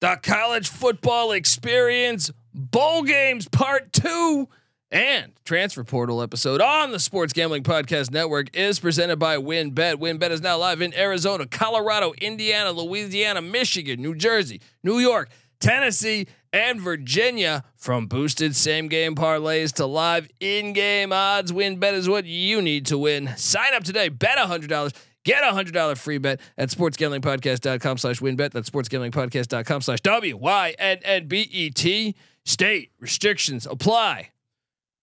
the college football experience, bowl games part two, and transfer portal episode on the Sports Gambling Podcast Network is presented by WynnBET. WynnBET is now live in Arizona, Colorado, Indiana, Louisiana, Michigan, New Jersey, New York, Tennessee, and Virginia. From boosted same game parlays to live in game odds, WynnBET is what you need to win. Sign up today, bet $100. Get a hundred dollar free bet at sportsgamblingpodcast.com slash winbet. That's sportsgamblingpodcast.com slash W Y N N B E T. State restrictions apply.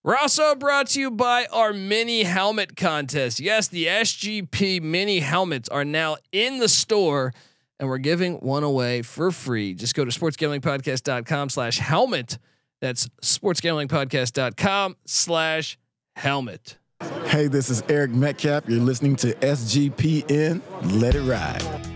We're also brought to you by our mini helmet contest. Yes, the SGP mini helmets are now in the store and we're giving one away for free. Just go to sportsgamblingpodcast.com slash helmet. That's sportsgamblingpodcast.com slash helmet. Hey, this is Eric Metcalf. You're listening to SGPN. Let it ride.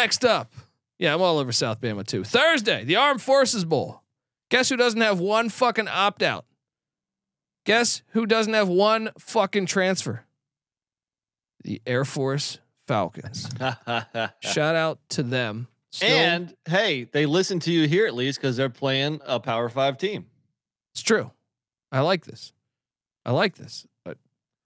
Next up, yeah, I'm all over South Bama too. Thursday, the Armed Forces Bowl. Guess who doesn't have one fucking opt out? Guess who doesn't have one fucking transfer? The Air Force Falcons. Shout out to them. Still, and hey, they listen to you here at least because they're playing a Power Five team. it's true. I like this. I like this. But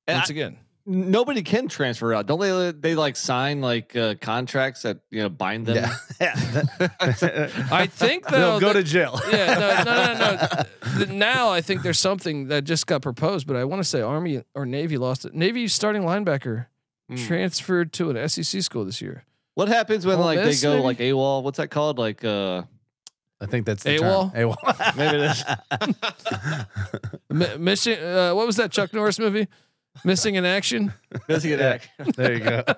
And once I- again, Nobody can transfer out, don't they? They like sign like uh, contracts that you know bind them. Yeah. I think though They'll go that- to jail. yeah, no, no, no, no. The- now I think there's something that just got proposed, but I want to say Army or Navy lost it. Navy starting linebacker Hmm. transferred to an SEC school this year. What happens when Ole like Miss, they go maybe? like AWOL? What's that called? Like uh I think that's the AWOL? term. AWOL. maybe it is. Mission. Uh, what was that Chuck Norris movie? Missing in action. Missing an act. there you go.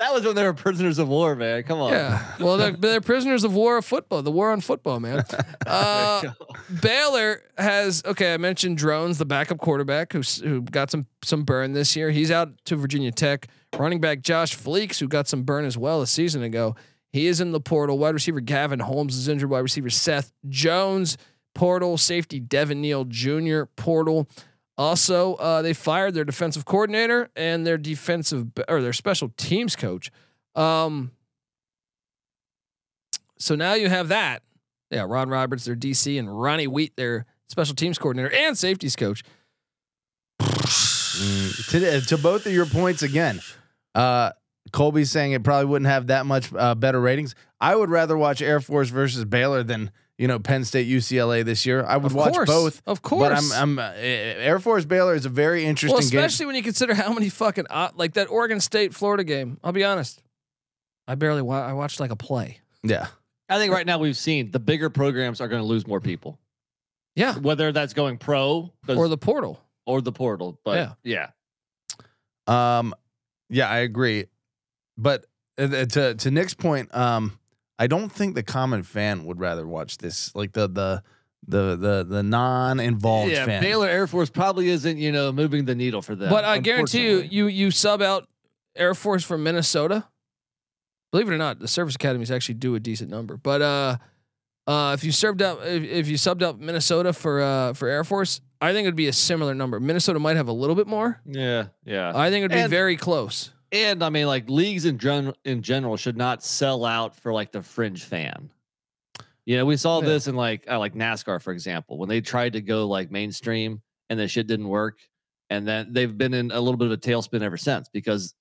That was when they were prisoners of war, man. Come on. Yeah. Well, they're, they're prisoners of war of football. The war on football, man. Uh, There you go. Baylor has okay. I mentioned Drones, the backup quarterback who who got some some burn this year. He's out to Virginia Tech. Running back Josh Fleeks, who got some burn as well a season ago. He is in the portal. Wide receiver Gavin Holmes is injured. Wide receiver Seth Jones portal. Safety Devin Neal Jr. portal. Also, uh, they fired their defensive coordinator and their defensive or their special teams coach. Um, so now you have that. Yeah, Ron Roberts, their DC, and Ronnie Wheat, their special teams coordinator and safeties coach. Mm, to, to both of your points again, uh, Colby's saying it probably wouldn't have that much uh, better ratings. I would rather watch Air Force versus Baylor than you know Penn State UCLA this year. I would Of watch course, both. of course. But I'm, I'm uh, Air Force Baylor is a very interesting well, game. especially when you consider how many fucking uh, like that Oregon State Florida game. I'll be honest, I barely wa- I watched like a play. Yeah, I think right now we've seen the bigger programs are going to lose more people, Yeah, whether that's going pro or the portal. or the portal. But yeah, Um, yeah, I agree. But uh, uh, to to Nick's point, um, I don't think the common fan would rather watch this. Like the the the the the non-involved yeah. fan. Baylor Air Force probably isn't you know moving the needle for them. but I guarantee you, you you sub out Air Force from Minnesota. Believe it or not, the service academies actually do a decent number. But uh, uh, if you served out, if, if you subbed out Minnesota for uh for Air Force, I think it'd be a similar number. Minnesota might have a little bit more. Yeah, yeah. I think it'd be And- very close. And I mean, like leagues in gen- in general should not sell out for like the fringe fan. You know, we saw Yeah. this in like uh, like NASCAR, for example, when they tried to go like mainstream and the shit didn't work, and then they've been in a little bit of a tailspin ever since because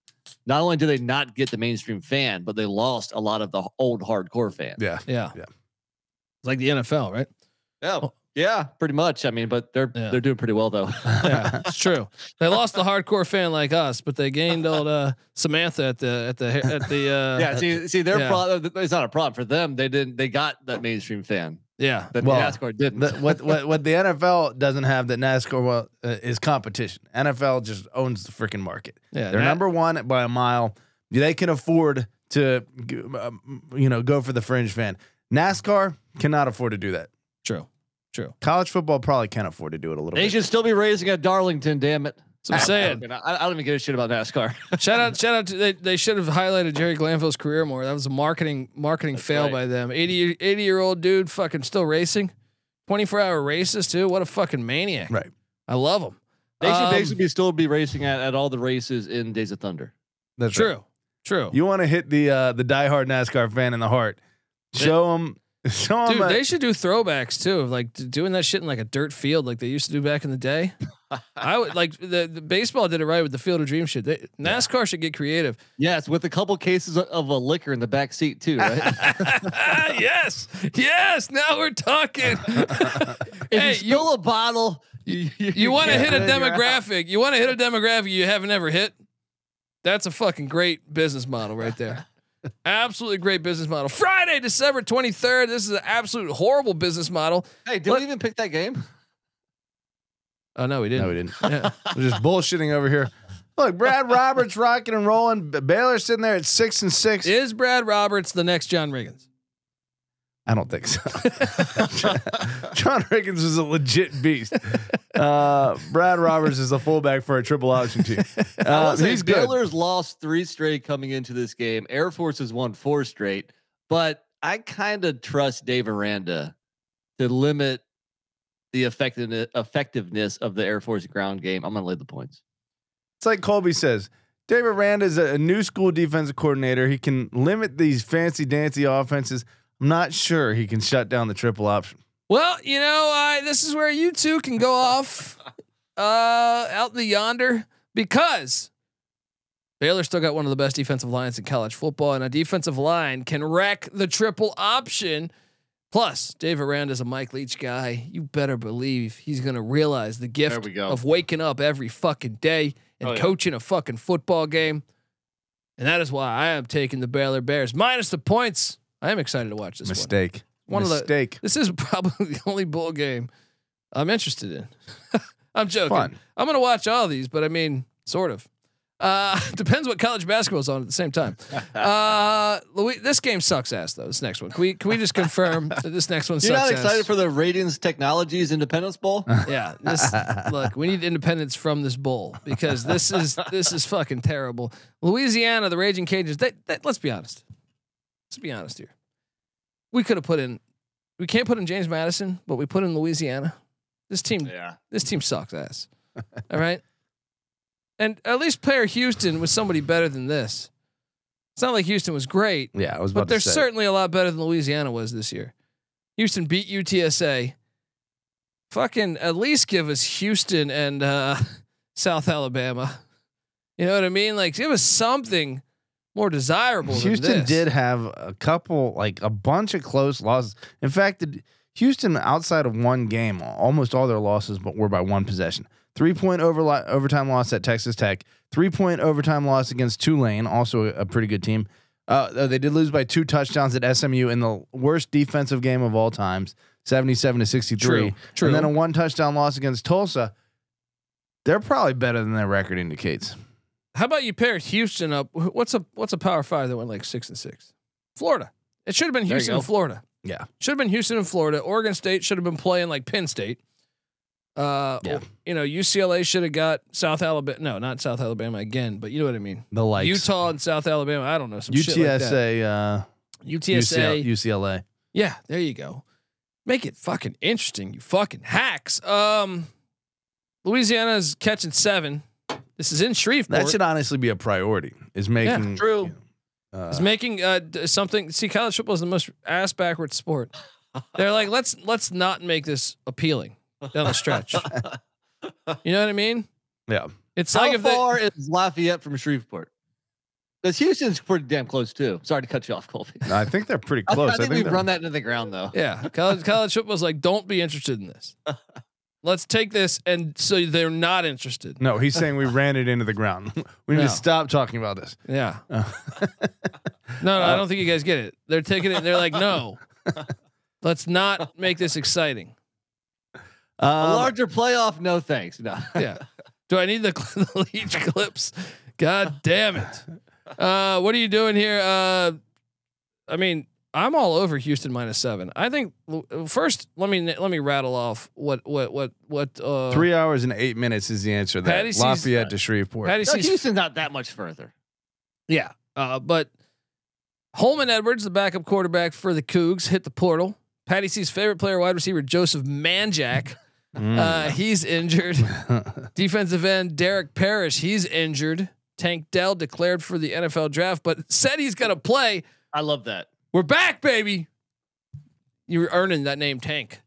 not only did they not get the mainstream fan, but they lost a lot of the old hardcore fan. Yeah, Yeah, Yeah. It's like the NFL, right? Oh, yeah, pretty much. I mean, but they're Yeah. they're doing pretty well though. Yeah, it's true. They lost the hardcore fan like us, but they gained old uh, Samantha at the at the at the uh, yeah, see, see, their Yeah. problem. It's not a problem for them. They didn't. They got that mainstream fan yeah. that Well, NASCAR didn't. The, what what what the NFL doesn't have that NASCAR well, uh, is competition. NFL just owns the freaking market. Yeah, They're that- number one by a mile. They can afford to g- um, you know go for the fringe fan. NASCAR cannot afford to do that. True. True. College football probably can't afford to do it a little bit. They bit. should still be racing at Darlington. Damn it! So I'm saying. I, I don't even give a shit about NASCAR. shout out! Shout out! To, they they should have highlighted Jerry Glanville's career more. That was a marketing marketing That's fail right. by them. 80, 80 year old dude, fucking still racing, twenty four hour races too. What a fucking maniac! Right. I love him. They should Um, basically still be racing at, at all the races in Days of Thunder. That's right. True. True. You want to hit the uh, the diehard NASCAR fan in the heart. Show them. Show them. Dude, they should do throwbacks too, of like doing that shit in like a dirt field, like they used to do back in the day. I would like the, the baseball did it right with the Field of Dream shit. They, NASCAR should get creative. Yes, with a couple cases of- of a liquor in the back seat too, right? yes, yes. Now we're talking. if Hey, you spill a bottle, you, you, you want to hit a live, you're out. demographic. You want to hit a demographic you haven't ever hit. That's a fucking great business model right there. Absolutely great business model. Friday, December 23rd. This is an absolute horrible business model. Hey, did Let- we even pick that game? Oh no, we didn't. no, we didn't. Yeah. We're just bullshitting over here. Look, Brad Roberts rocking and rolling. B- Baylor sitting there at six and six. Is Brad Roberts the next John Riggins? I don't think so. John Riggins is a legit beast. Uh, Brad Roberts is a fullback for a triple option team. Uh, he's good. Baylor's lost three straight coming into this game. Air Force has won four straight, but I kind of trust Dave Aranda to limit the effectiveness effectiveness of the Air Force ground game. I'm gonna lay the points. It's like Colby says. Dave Aranda is a, a new school defensive coordinator. He can limit these fancy dancy offenses. I'm not sure he can shut down the triple option. Well, you know, I this is where you two can go off uh, out in the yonder because Baylor still got one of the best defensive lines in college football, and a defensive line can wreck the triple option. Plus, Dave Aranda is a Mike Leach guy. You better believe he's going to realize the gift we go. of waking up every fucking day and Oh, yeah. coaching a fucking football game. And that is why I am taking the Baylor Bears minus the points. I am excited to watch this one. Mistake. One of the- Mistake. This is probably the only bowl game I'm interested in. I'm joking. Fun. I'm gonna watch all of these, but I mean, sort of. Uh, depends what college basketball's on at the same time. Uh, Louis, this game sucks ass though. This next one, can we can we just confirm that this next one You're sucks not excited ass? for the Radiance Technologies Independence Bowl? yeah, this look, we need independence from this bowl because this is this is fucking terrible. Louisiana, the Ragin' Cajuns. They, they, let's be honest. Let's be honest here. We could have put in. We can't put in James Madison, but we put in Louisiana. This team, yeah. this team sucks ass. All right, and at least player Houston was somebody better than this. It's not like Houston was great, Yeah, I was but they're certainly a lot better than Louisiana was this year. Houston beat UTSA. Fucking at least give us Houston and uh, South Alabama. You know what I mean? Like give us something more desirable. Houston did have a couple, like a bunch of close losses. In fact, the- Houston, outside of one game, almost all their losses but were by one possession. Three point overtime loss at Texas Tech. Three point overtime loss against Tulane, also a, a pretty good team. Uh, they did lose by two touchdowns at SMU in the worst defensive game of all times, seventy-seven to sixty-three. True. True. And then a one touchdown loss against Tulsa. They're probably better than their record indicates. How about you pair Houston up? What's a what's a power five that went like six and six? Florida. It should have been Houston and. Florida. Yeah. Should have been Houston and Florida. Oregon State should have been playing like Penn State. Uh, Yeah. you know, UCLA should have got South Alabama. No, not South Alabama again, but you know what I mean. The likes Utah and South Alabama. I don't know some shit like that. UTSA, uh, UTSA. UCL, UCLA. Yeah, there you go. Make it fucking interesting, you fucking hacks. Um, Louisiana's catching seven. This is in Shreveport. That should honestly be a priority. Is making yeah, true. Uh, is making uh something. See, college football is the most ass backwards sport. They're like, let's let's not make this appealing down the stretch. You know what I mean? yeah, It's How like if they, far is Lafayette from Shreveport? Because Houston's pretty damn close too. Sorry to cut you off, Colby. I think they're pretty close. I, think, they're- we've run that into the ground though. yeah, college college football's like, don't be interested in this. Let's take this, and so they're not interested. No, he's saying we ran it into the ground. we need No. to stop talking about this. Yeah. Uh, No, no, I don't think you guys get it. They're taking it. They're like, no, let's not make this exciting. A um, larger playoff, no thanks. No. Yeah. Do I need the, the Leach clips? God damn it. Uh, what are you doing here? Uh, I mean, I'm all over Houston minus seven. I think first let me let me rattle off what what what what uh, Three hours and eight minutes is the answer. to That Patty sees- Lafayette to Shreveport. Patty No, sees Houston's not that much further. Yeah. Uh, but Holman Edwards, the backup quarterback for the Cougs, hit the portal. Patty C's favorite player, wide receiver Joseph Manjack. Mm. Uh, he's injured. Defensive end Derek Parish, he's injured. Tank Dell declared for the NFL draft, but said he's gonna play. I love that. We're back, baby. You're earning that name, Tank.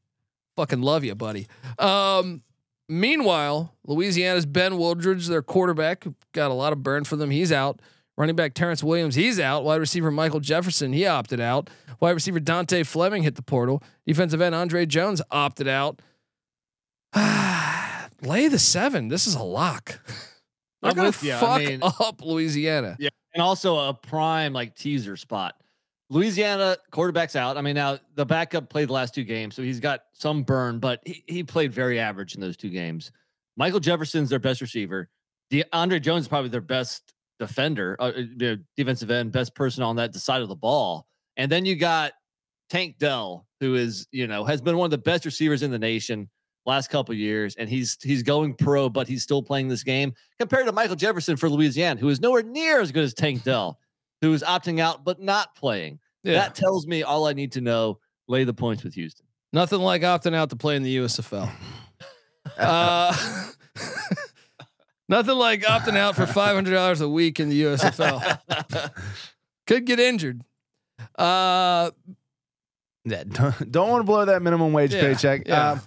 Fucking love you, buddy. Um, meanwhile, Louisiana's Ben Wooldridge, their quarterback, got a lot of burn for them. He's out. Running back Terrence Williams, he's out. Wide receiver Michael Jefferson, he opted out. Wide receiver Dante Fleming hit the portal. Defensive end Andre Jones opted out. Lay the seven. This is a lock. I'm gonna with you. I fuck mean- up Louisiana. Yeah, and also a prime like teaser spot. Louisiana quarterback's out. I mean, now the backup played the last two games, so he's got some burn, but he, he played very average in those two games. Michael Jefferson's their best receiver. De- Andre Jones is probably their best defender, uh, uh, defensive end, best person on that side of the ball. And then you got Tank Dell, who is you know has been one of the best receivers in the nation last couple years, and he's he's going pro, but he's still playing this game compared to Michael Jefferson for Louisiana, who is nowhere near as good as Tank Dell, who is opting out but not playing. Yeah. That tells me all I need to know. Lay the points with Houston. Nothing like opting out to play in the USFL. uh, nothing like opting out for five hundred dollars a week in the USFL. Could get injured. Uh, Yeah, don't, don't want to blow that minimum wage Yeah, paycheck. yeah. Um,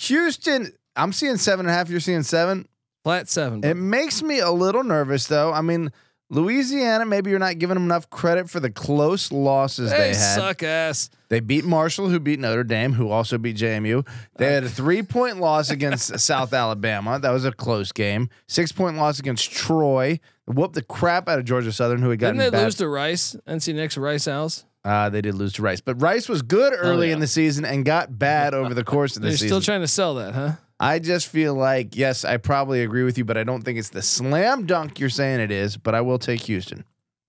Houston, I'm seeing seven and a half. You're seeing seven. flat seven. It makes me a little nervous, though. I mean, Louisiana, maybe you're not giving them enough credit for the close losses they they had. suck ass. They beat Marshall, who beat Notre Dame, who also beat JMU. They had a three point loss against South Alabama. That was a close game. Six point loss against Troy. Whooped the crap out of Georgia Southern, who had gotten Didn't they bad. lose to Rice? NC Nick's Rice House. uh, they did lose to Rice, but Rice was good early yeah. in the season and got bad over the course of the season. They're season. still trying to sell that, huh? I just feel like yes, I probably agree with you, but I don't think it's the slam dunk you're saying it is. But I will take Houston.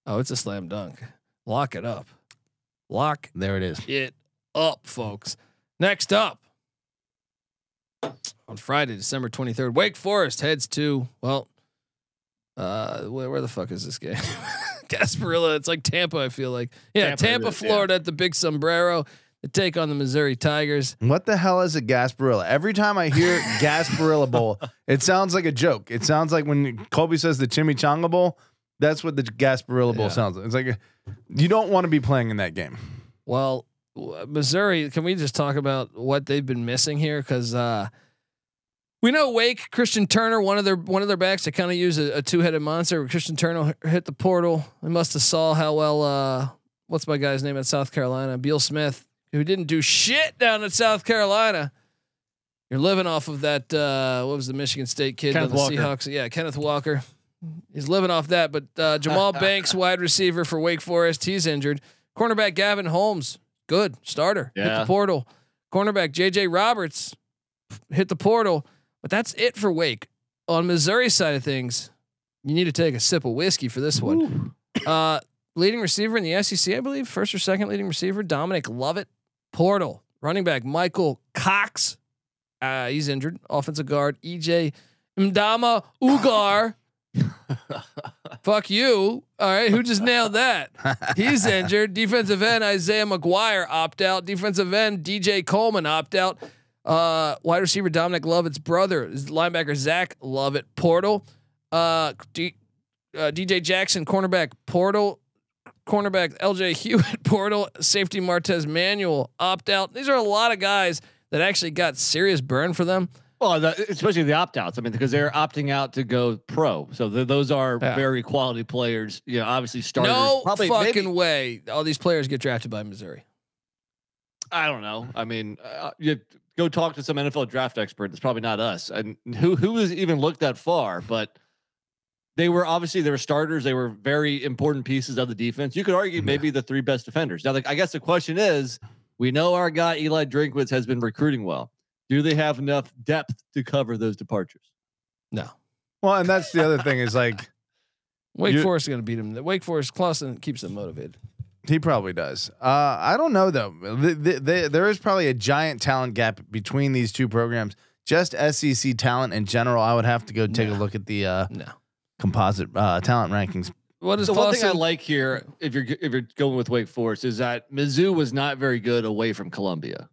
Oh, it's a slam dunk. Lock it up. Lock There it is. it up, folks. Next up, on Friday, December 23rd, Wake Forest heads to, well, uh, where, where the fuck is this game? Gasparilla. It's like Tampa, I feel like. Yeah, Tampa Tampa, it is, yeah. Florida at the Big Sombrero. They take on the Missouri Tigers. What the hell is a Gasparilla? Every time I hear Gasparilla Bowl, it sounds like a joke. It sounds like when Colby says the Chimichanga Bowl. That's what the Gasparilla Bowl Yeah. sounds like. It's like a, you don't want to be playing in that game. Well, Missouri, can we just talk about what they've been missing here? Because uh, we know Wake, Christian Turner, one of their one of their backs, they kind of use a, a two headed monster. Christian Turner hit the portal. They must have saw how well. Uh, what's my guy's name at South Carolina? Beal Smith, who didn't do shit down at South Carolina. You're living off of that. Uh, what was the Michigan State kid Kenneth the Walker. Seahawks? Yeah, Kenneth Walker. He's living off that. But uh, Jamal Banks, wide receiver for Wake Forest, he's injured. Cornerback Gavin Holmes, good starter. Hit the portal. Cornerback JJ Roberts hit the portal. But that's it for Wake. On Missouri side of things, you need to take a sip of whiskey for this one. Uh, leading receiver in the SEC, I believe, first or second leading receiver, Dominic Lovett. Portal. Running back Michael Cox. Uh, he's injured. Offensive guard EJ Mdama Ugar. Fuck you. All right. Who just nailed that? He's injured. Defensive end Isaiah McGuire opt out. Defensive end DJ Coleman opt out. Uh, wide receiver Dominic Lovett's brother is linebacker Zach Lovett. Portal. Uh, D, uh, DJ Jackson cornerback Portal. Cornerback LJ Hewitt Portal. Safety Martez Manuel opt out. These are a lot of guys that actually got serious burn for them. Well, the, especially the opt outs. I mean, because they're opting out to go pro. So th- those are Yeah. very quality players. You know, obviously starters. no probably fucking maybe- way all these players get drafted by Missouri. I don't know. I mean, uh, you go talk to some NFL draft expert. It's probably not us. And who who has even looked that far? But they were obviously they were starters. They were very important pieces of the defense. You could argue maybe the three best defenders. Now, like, I guess the question is, we know our guy Eli Drinkwitz has been recruiting well. Do they have enough depth to cover those departures? No. Well, and that's the other thing is like Wake You- Forest is going to beat him. Wake Forest Clawson keeps them motivated. He probably does. Uh, I don't know though. The, the, the, there is probably a giant talent gap between these two programs. Just SEC talent in general. I would have to go take a look at the uh, No. Composite uh, talent rankings. What is So one thing I like here, if you're if you're going with Wake Forest, is that Mizzou was not very good away from Columbia.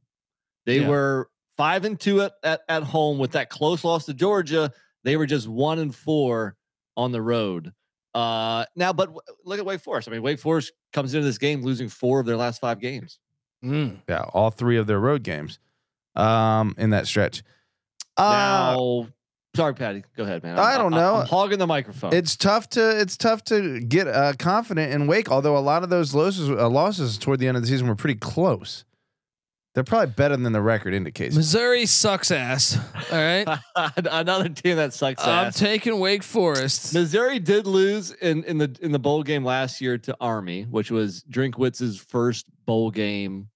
They Yeah. were five and two at, at at home with that close loss to Georgia. They were just one and four on the road. Uh, now, but w- look at Wake Forest. I mean, Wake Forest comes into this game losing four of their last five games. Mm. Yeah, all three of their road games um, in that stretch. Uh, now, sorry, Patty, go ahead, man. I don't know. I'm hogging the microphone. it's tough to it's tough to get uh, confident in Wake. Although a lot of those losses uh, losses toward the end of the season were pretty close. They're probably better than the record indicates. Missouri sucks ass. All right. another team that sucks ass. I'm ass. taking Wake Forest. Missouri did lose in, in the in the bowl game last year to Army, which was Drinkwitz's first bowl game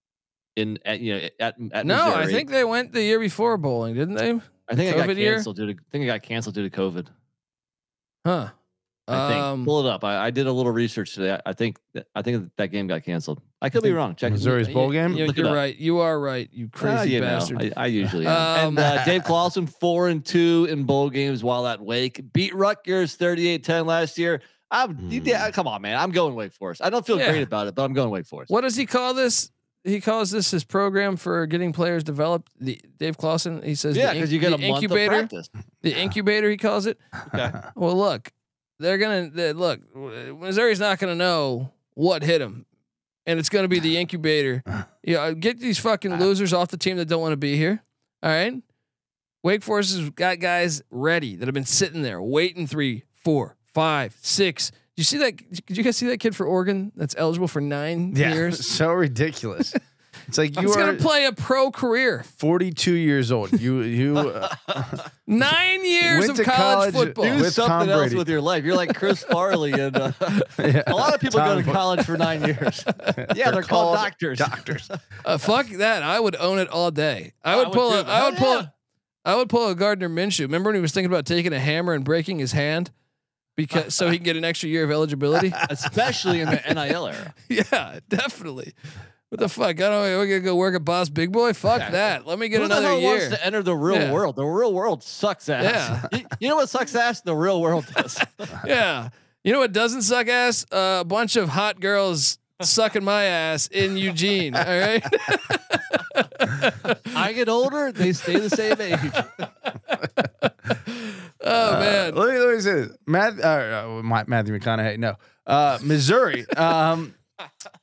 in at you know at, at No, I think they went the year before bowling, didn't they? I think it got COVID year? canceled due to I think it got canceled due to COVID. Huh. I think Um, pull it up. I, I did a little research today. I, I think that, I think that game got canceled. I could be wrong. Check Missouri's it. bowl game? You, Look it are right. You are right. You Ah, crazy you bastard. I, I usually am. Um, and uh, Dave Clawson, four and two in bowl games while at Wake. Beat Rutgers 38-10 last year. I'm Hmm. yeah, come on, man. I'm going Wake Forest. I don't feel Yeah. great about it, but I'm going Wake Forest. what does he call this? He calls this his program for getting players developed. The Dave Clawson. He says, Yeah, because you get a the month incubator. of practice. The incubator. He calls it. Okay. Well, look, they're gonna they, look. Missouri's not gonna know what hit him, and it's gonna be the incubator. Yeah, get these fucking ah. losers off the team that don't want to be here. All right. Wake Forest has got guys ready that have been sitting there waiting three, four, five, six. Did you see that? Did you guys see that kid for Oregon that's eligible for nine yeah, years? so ridiculous. It's like you He's are gonna play a pro career. 42 years old. You you uh, Nine years of college, college, football. Do With Tom something else Brady. with your life. You're like Chris Farley, and uh, yeah. a lot of people go to college for nine years. Yeah, they're, called, doctors. Doctors. Uh, fuck that! I would own it all day. I I would would pull. A, too. I would pull. yeah. A, I would pull a Gardner Minshew. Remember when he was thinking about taking a hammer and breaking his hand, because so he can get an extra year of eligibility. especially in the NIL era. yeah, definitely. What the fuck? I don't. We're gonna go work at Bob's Big Boy. Fuck Yeah. that. Let me get Who the another hell year. wants to enter the real Yeah. world? The real world sucks ass. You, you know what sucks ass? The real world does. yeah. You know what doesn't suck ass? Uh, a bunch of hot girls sucking my ass in Eugene. All right. I get older, they stay the same age. oh man. Let me, let me say this. Matt, uh, uh, Matthew McConaughey. No, uh, Missouri. Um,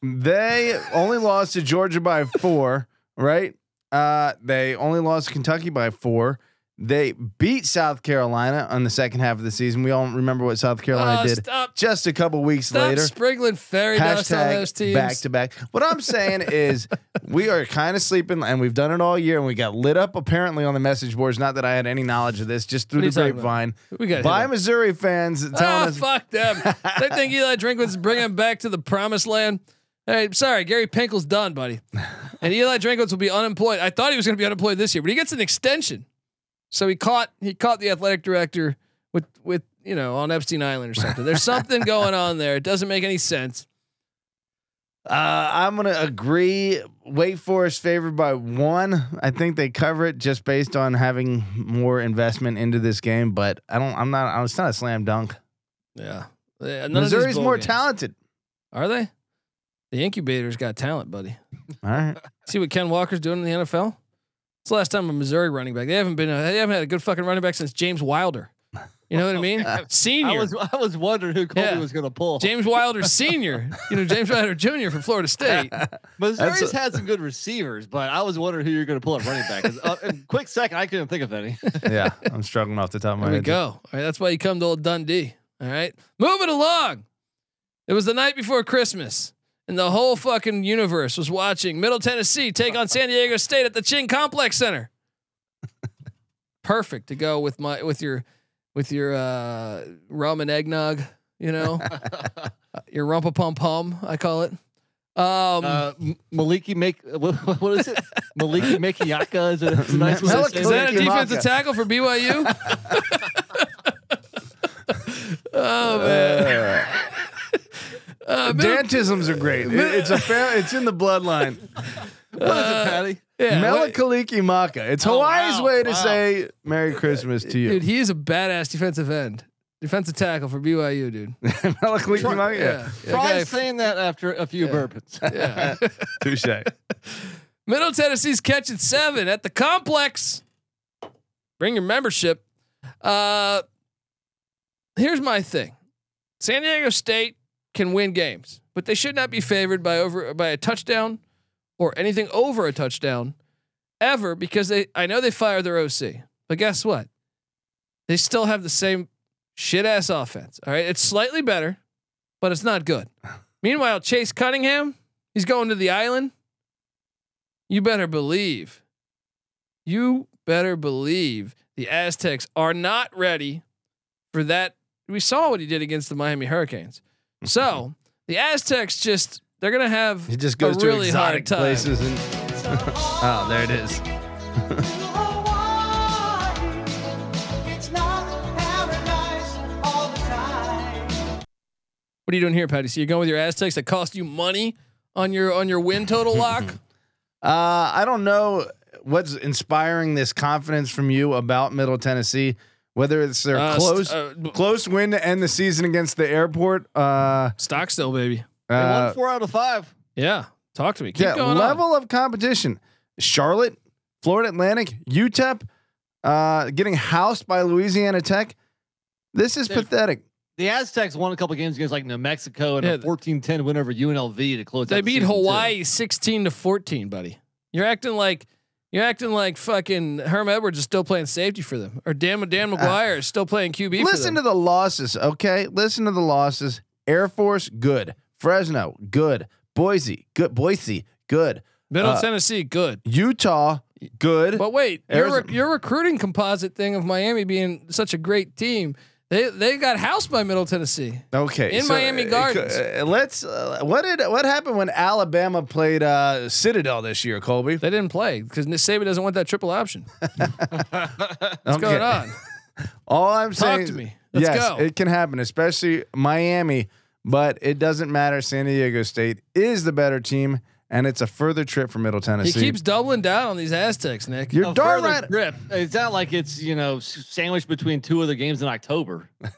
they only lost to Georgia by four. Right. Uh, they only lost to Kentucky by four. They beat South Carolina on the second half of the season. We all remember what South Carolina Oh, did Stop. just a couple weeks Stop later. sprinkling fairy dust on those teams. back to back. What I'm saying is, we are kind of sleeping, and we've done it all year, and we got lit up apparently on the message boards. Not that I had any knowledge of this, just through the you talking about? grapevine. we got By. Missouri fans telling Ah, us, fuck them. they think Eli Drinkwitz bring him back to the promised land. Hey, sorry, Gary Pinkel's done, buddy. And Eli Drinkwitz will be unemployed. I thought he was going to be unemployed this year, but he gets an extension. So he caught he caught the athletic director with with you know on Epstein Island or something. There's something going on there. It doesn't make any sense. uh, I'm gonna agree. Wake Forest favored by one. I think they cover it just based on having more investment into this game. But I don't. I'm not. It's not a slam dunk. Yeah, none Missouri's more games. talented. Are they? The incubator's got talent, buddy. All right. See what Ken Walker's doing in the NFL? It's the last time a Missouri running back. They haven't been. They haven't had a good fucking running back since James Wilder. You know what I mean? Senior. I was I was wondering who Colby Yeah. was going to pull. James Wilder Senior. You know James Wilder Jr. from Florida State. Missouri's That's a- had some good receivers, but I was wondering who you're going to pull at running back. Uh, in quick second, I couldn't think of any. yeah, I'm struggling off the top of my There we head. go. All right, that's why you come to old Dundee. All right, moving along. It was the night before Christmas, and the whole fucking universe was watching Middle Tennessee take on San Diego State at the Ching Complex Center. Perfect to go with my with your with your uh, rum and eggnog. You know, your rumpa pum pum. I call it. Um, Uh, Maliki make what, what is it? Maliki Makiaka is a, it's a nice Is that a defensive tackle for BYU? Oh man. Uh, Uh, Dantisms are great. It- it's a fair, it's in the bloodline. What is it, Patty? yeah, Mele Kalikimaka. It's Oh, Hawaii's wow, way to wow. say Merry Christmas to you. dude, he is a badass defensive end, defensive tackle for BYU, dude. Mele Kalikimaka. Yeah, Yeah. yeah, Try guy- saying that after a few Yeah. bourbons. yeah. Touche. Middle Tennessee's catching seven at the complex. Bring your membership. Uh, here's my thing: San Diego State can win games, but they should not be favored by over by a touchdown or anything over a touchdown ever because they. I know they fired their OC, but guess what? They still have the same shit ass offense. All right, it's slightly better, but it's not good. Meanwhile, Chase Cunningham, he's going to the island. You better believe. You better believe the Aztecs are not ready for that. We saw what he did against the Miami Hurricanes. So the Aztecs just they're gonna have He just goes a to really hard exotic time. places and oh, there it is. It's not paradise all the time. What are you doing here, Patty? So you're going with your Aztecs that cost you money on your on your win total lock? Uh, I don't know what's inspiring this confidence from you about Middle Tennessee. Whether it's their Uh, close st- uh, close win to end the season against the airport. Uh, stock still, baby. They uh, won four out of five. Yeah, talk to me. Keep yeah, going level of competition. Charlotte, Florida Atlantic, UTEP, uh, getting housed by Louisiana Tech. This is They've- pathetic. The Aztecs won a couple games against like New Mexico and Yeah. a 14-10 win over UNLV to close. on. They out the beat season, too. Hawaii sixteen to fourteen, buddy. You're acting like you're acting like fucking Herm Edwards is still playing safety for them, or Dan Dan McGwire is still playing QB. for Listen to the losses, okay? Listen to the losses. Air Force, good. Fresno, good. Boise, good. Boise, good. Middle uh, Tennessee, good. Utah, good. But wait, your Arizona- rec- your recruiting composite thing of Miami being such a great team, they they got housed by Middle Tennessee. Okay, In Miami uh, Gardens. uh, let's. Uh, what did what happened when Alabama played uh, Citadel this year, Colby? They didn't play because Saban doesn't want that triple option. What's Okay. going on? All I'm Talk saying, to me. Let's yes, go. it can happen, especially Miami. But it doesn't matter. San Diego State is the better team, and it's a further trip for Middle Tennessee. He keeps doubling down on these Aztecs, Nick. You're A darn right. grip. It's not like it's you know sandwiched between two of the games in October.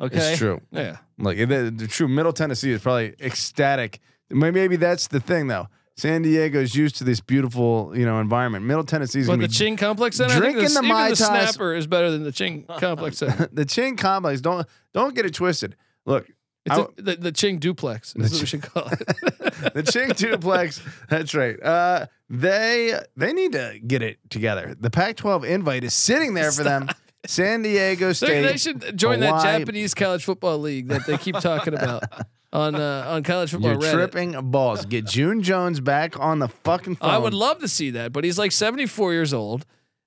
Okay, It's true. yeah. Like the, the true Middle Tennessee is probably ecstatic. Maybe, maybe that's the thing though. San Diego's used to this beautiful, you know, environment. Middle Tennessee's But the Ching Complex Center, I think drinking the, the even Mai the snapper is better than the Ching Complex Center. the Ching complex. Don't don't get it twisted. Look, It's I- a, the, the Ching Duplex. Is what we should call it. the Ching duplex. That's right. Uh, they they need to get it together. The Pac-12 invite is sitting there for them. San Diego State. they should join that Japanese college football league that they keep talking about on uh, on college football You're Reddit. tripping balls. Get June Jones back on the fucking phone. I would love to see that, but he's like 74 years old,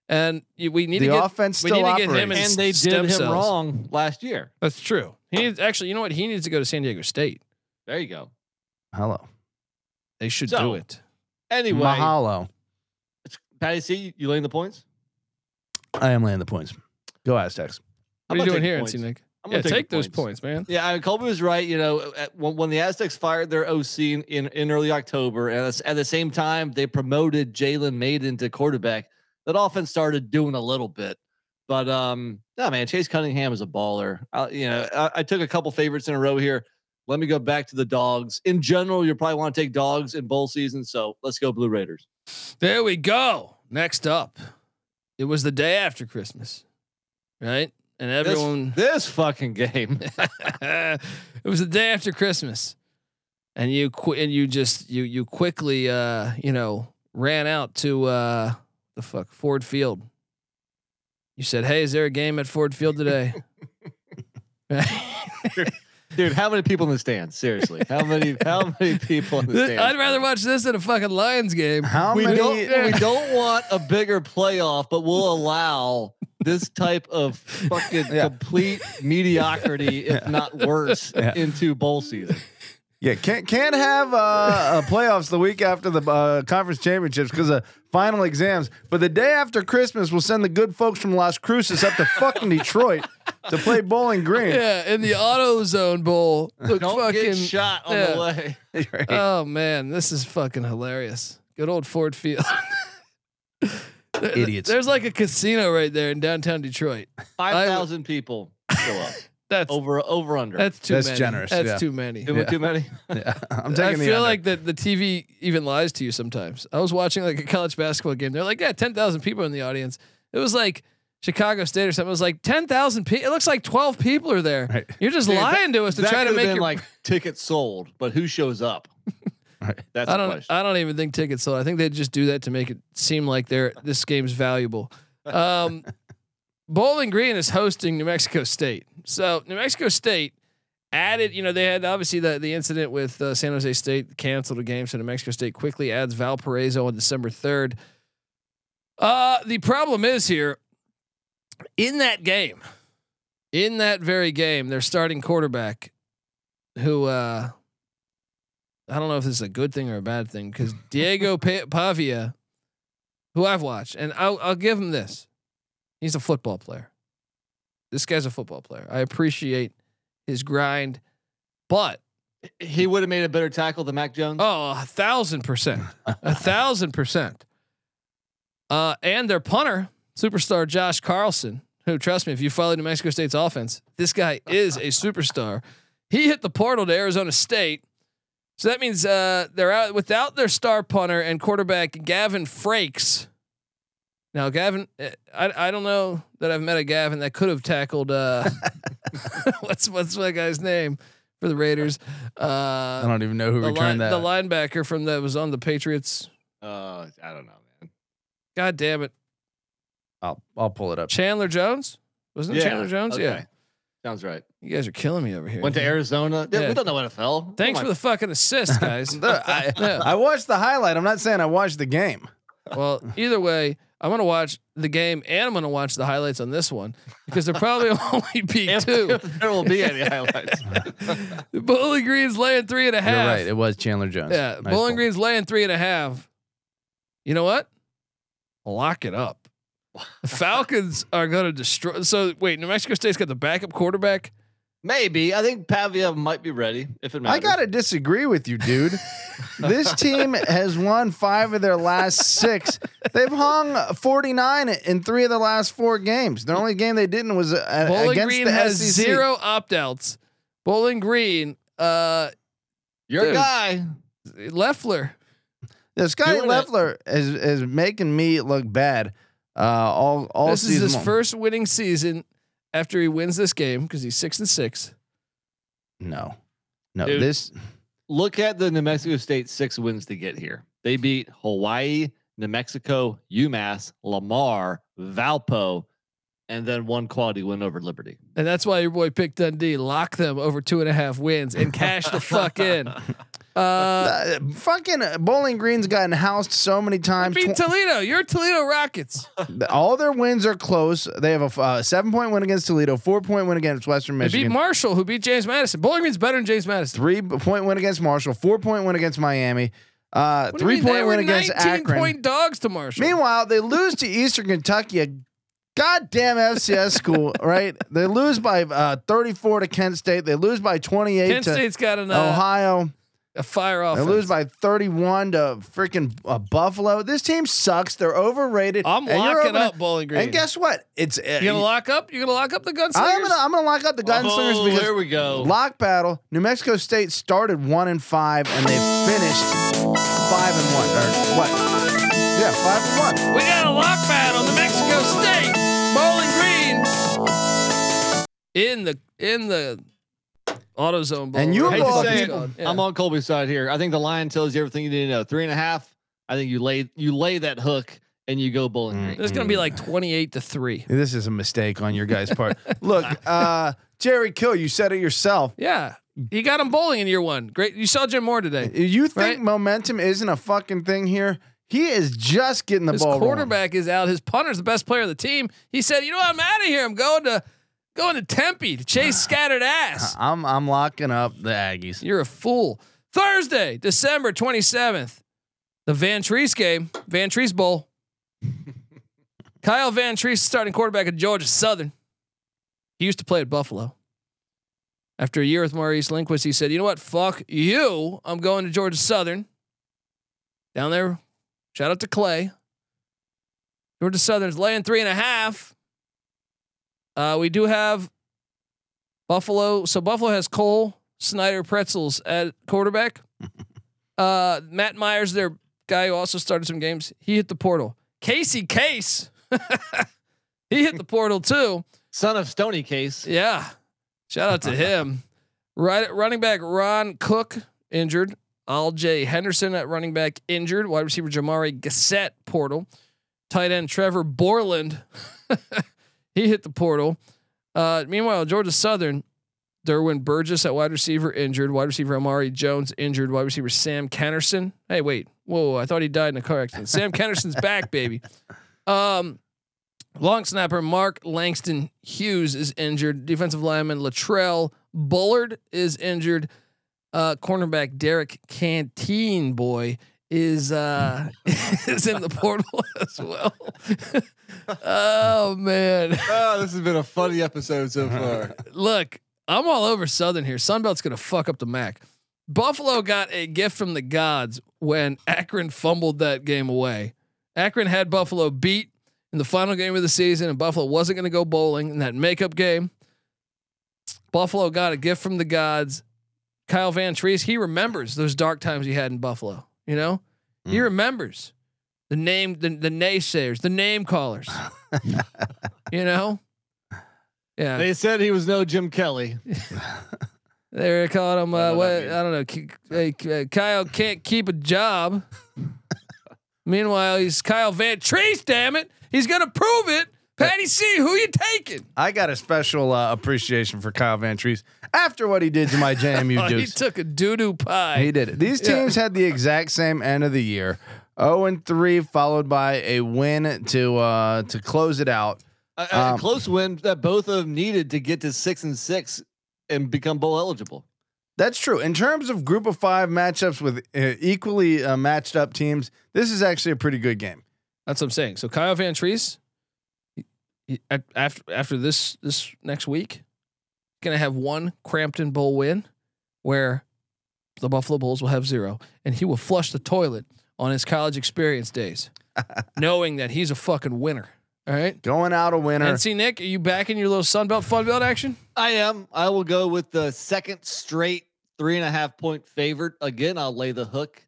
and we need the to get offense we still need to get operates. him in and they did him cells. wrong last year. That's true. He needs actually. You know what? He needs to go to San Diego State. There you go. Hello. They should So, do it. Anyway, Mahalo. Patty, C, you laying the points. I am laying the points. Go Aztecs. What I'm are you gonna doing take here, the NC. Nick? I'm Yeah, gonna take, the those points, man. Yeah, I mean, Colby was right. You know, at, when, when the Aztecs fired their OC in, in, in early October, and at, at the same time they promoted Jalen Mayden to quarterback, that offense started doing a little bit. But um, no, man, Chase Cunningham is a baller. I, you know, I, I took a couple favorites in a row here. Let me go back to the dogs. In general, you probably want to take dogs in bowl season. So let's go Blue Raiders. There we go. Next up, it was the day after Christmas, right? And This- everyone. this fucking game. it was the day after Christmas, and you qu- and you just you you quickly uh you know ran out to uh the fuck Ford Field. You said, "Hey, is there a game at Ford Field today?" Dude, how many people in the stands? Seriously, how many? How many people in the stands? I'd rather watch this than a fucking Lions game. How we many? don't we don't want a bigger playoff, but we'll allow this type of fucking Yeah. complete mediocrity, if not worse, Yeah. into bowl season. Yeah, can't can't have uh, uh, playoffs the week after the uh, conference championships because of final exams. But the day after Christmas, we'll send the good folks from Las Cruces up to fucking Detroit to play Bowling Green. Yeah, in the AutoZone Bowl. The Don't fucking get shot on yeah. the way. Right. Oh man, this is fucking hilarious. Good old Ford Field. There- Idiots. There's like a casino right there in downtown Detroit. Five thousand people show up. That's over over under. that's too That's many. generous, That's yeah. too many. too, too many. Yeah, I'm taking the feel under. like that the TV even lies to you sometimes. I was watching like a college basketball game. They're like, yeah, ten thousand people in the audience. It was like Chicago State or something. It was like ten thousand people. It looks like twelve people are there. Right. You're just Dude, lying to us to That try to make your like tickets sold, but who shows up? Right. That's I don't. question. I don't even think tickets sold. I think they just do that to make it seem like they're this game's valuable. Um, Bowling Green is hosting New Mexico State. So New Mexico State added. You know, they had obviously the the incident with uh, San Jose State canceled a game, so New Mexico State quickly adds Valparaiso on December third. Uh, the problem is here in that game, in that very game, their starting quarterback, who uh, I don't know if this is a good thing or a bad thing because Diego Pavia, who I've watched, and I'll, I'll give him this. He's a football player. This guy's a football player. I appreciate his grind, but he would have made a better tackle than Mac Jones. oh, a thousand percent, a thousand percent. Uh, and their punter, superstar Josh Carlson, who trust me, if you follow New Mexico State's offense, this guy is a superstar. He hit the portal to Arizona State. So that means uh, they're out without their star punter and quarterback Gavin Frakes. Now, Gavin, uh, I I don't know that I've met a Gavin that could have tackled. Uh, what's what's that guy's name for the Raiders? I Uh, don't even know who the, returned line, that. the linebacker from that was on the Patriots. Uh, I don't know, man. God damn it, I'll I'll pull it up. Chandler Jones wasn't it yeah. Chandler Jones? Yeah. Sounds right. you guys are killing me over here. Went to Arizona. Yeah, Yeah. We don't know NFL. Thanks for the fucking assist, guys. I, Yeah. I watched the highlight. I'm not saying I watched the game. Well, either way, I'm gonna watch the game and I'm gonna watch the highlights on this one because there probably only be two. there will be any highlights. Bowling Green's laying three and a half. You're right. It was Chandler Jones. Yeah, Nice Bowling ball. Green's laying three and a half. You know what? Lock it up. The Falcons are going to destroy. So wait, New Mexico State's got the backup quarterback. Maybe. I think Pavia might be ready if it matters. I gotta disagree with you, dude. this team has won five of their last six. They've hung 49 in three of the last four games. The only game they didn't was uh, Bowling against Green the has SEC. zero opt outs. Bowling Green, uh, Your Dude. guy. Yeah, Loeffler. Scotty Doing. Loeffler is is making me look bad. Uh, all all This is his long. first winning season after he wins this game because he's six and six. No, no. Dude. This Look at the New Mexico State six wins to get here. They beat Hawaii, New Mexico, UMass, Lamar, Valpo, and then one quality win over Liberty. And that's why your boy picked Dundee. Lock them over two and a half wins and cash the fuck in. Uh, uh, fucking Bowling Green's gotten housed so many times. beat Toledo. You're Toledo Rockets. all their wins are close. They have a uh, seven point win against Toledo, four point win against Western Michigan. They beat Marshall, who beat James Madison. Bowling Green's better than James Madison. three point win against Marshall, four point win against Miami, uh, What three point win against 19 Akron. point dogs to Marshall. Meanwhile, they lose to Eastern Kentucky, a goddamn FCS school, right? They lose by uh, 34 to Kent State. They lose by 28 Kent to State's got an, uh, Ohio. A fire They offense. lose by 31 to freaking uh, Buffalo. This team sucks. They're overrated. I'm And you're locking up Bowling Green. And guess what? It's uh, you gonna lock up? You're gonna lock up the gunslingers? I'm gonna I'm gonna lock up the gunslingers oh, because there we go. lock battle. New Mexico State started one and five, and they finished five and one. Or what? Yeah, five and one. we got a lock battle. New Mexico State, Bowling Green, in the in the AutoZone bowl. And you or I hate were to say it's it. Yeah. I'm on Colby's side here. I think the line tells you everything you need to know. Three and a half. I think you lay you lay that hook and you go Bowling Green. There's gonna be like 28 to three. This is a mistake on your guys' part. Look, uh, Jerry Kill, you said it yourself. Yeah, you got him bowling in year one. Great. You saw Jim Moore today. You think Right. momentum isn't a fucking thing here? He is just getting the His ball. rolling. quarterback is out. His punter's the best player of the team. He said, "You know, what? I'm out of here. I'm going to going to Tempe to chase scattered ass." I'm I'm locking up the Aggies. You're a fool. Thursday, December 27th, the Vantrease game, Vantrease Bowl. Kyle Vantrease, starting quarterback at Georgia Southern. He used to play at Buffalo. After a year with Maurice Linguist, he said, "You know what? Fuck you. I'm going to Georgia Southern." Down there, shout out to Clay. Georgia Southern's laying three and a half. Uh, we do have Buffalo. So Buffalo has Cole Snyder Pretzels at quarterback. Uh, Matt Myers, their guy who also started some games, he hit the portal. Casey Case, he hit the portal too. Son of Stony Case. Yeah, shout out to him. Right, running back Ron Cook injured. Al J Henderson at running back injured. Wide receiver Jamari Gassett portal. Tight end Trevor Borland, he hit the portal. Uh, meanwhile, Georgia Southern, Derwin Burgess at wide receiver injured. Wide receiver Amari Jones injured. Wide receiver Sam Kennerson. Hey, wait, whoa! I thought he died in a car accident. Sam Kennerson's back, baby. Um, long snapper Mark Langston Hughes is injured. Defensive lineman Latrell Bullard is injured. Uh, cornerback Derek Canteen boy is uh is in the portal as well. oh man. Oh, this has been a funny episode so far. Look, I'm all over Southern here. Sunbelt's gonna fuck up the Mac. Buffalo got a gift from the gods when Akron fumbled that game away. Akron had Buffalo beat in the final game of the season, and Buffalo wasn't gonna go bowling in that makeup game. Buffalo got a gift from the gods. Kyle Vantrease, he remembers those dark times he had in Buffalo. You know, he Mm. remembers the name, the, the naysayers, the name callers. you know, yeah. They said he was no Jim Kelly. They were calling him. Uh, know what? that I don't know. Hey, Kyle can't keep a job. Meanwhile, he's Kyle Vantrease. Damn it, he's gonna prove it. Patty C, who you taking? I got a special uh, appreciation for Kyle Vantrease after what he did to my JMU Oh, he took a doo doo pie. He did it. These Yeah. teams had the exact same end of the year. 0 and 3 followed by a win to uh to close it out. A, a Um, close win that both of them needed to get to six and six and become bowl eligible. That's true. In terms of group of 5 matchups with uh, equally uh, matched up teams, this is actually a pretty good game. That's what I'm saying. So Kyle Vantrease, he- he- at- after after this this next week, gonna have one Cramton Bowl win, where the Buffalo Bulls will have zero, and he will flush the toilet on his college experience days, knowing that he's a fucking winner. All right. Going out a winner. And see, Nick, are you back in your little Sunbelt Funbelt action? I am. I will go with the second straight three and a half point favorite. Again, I'll lay the hook.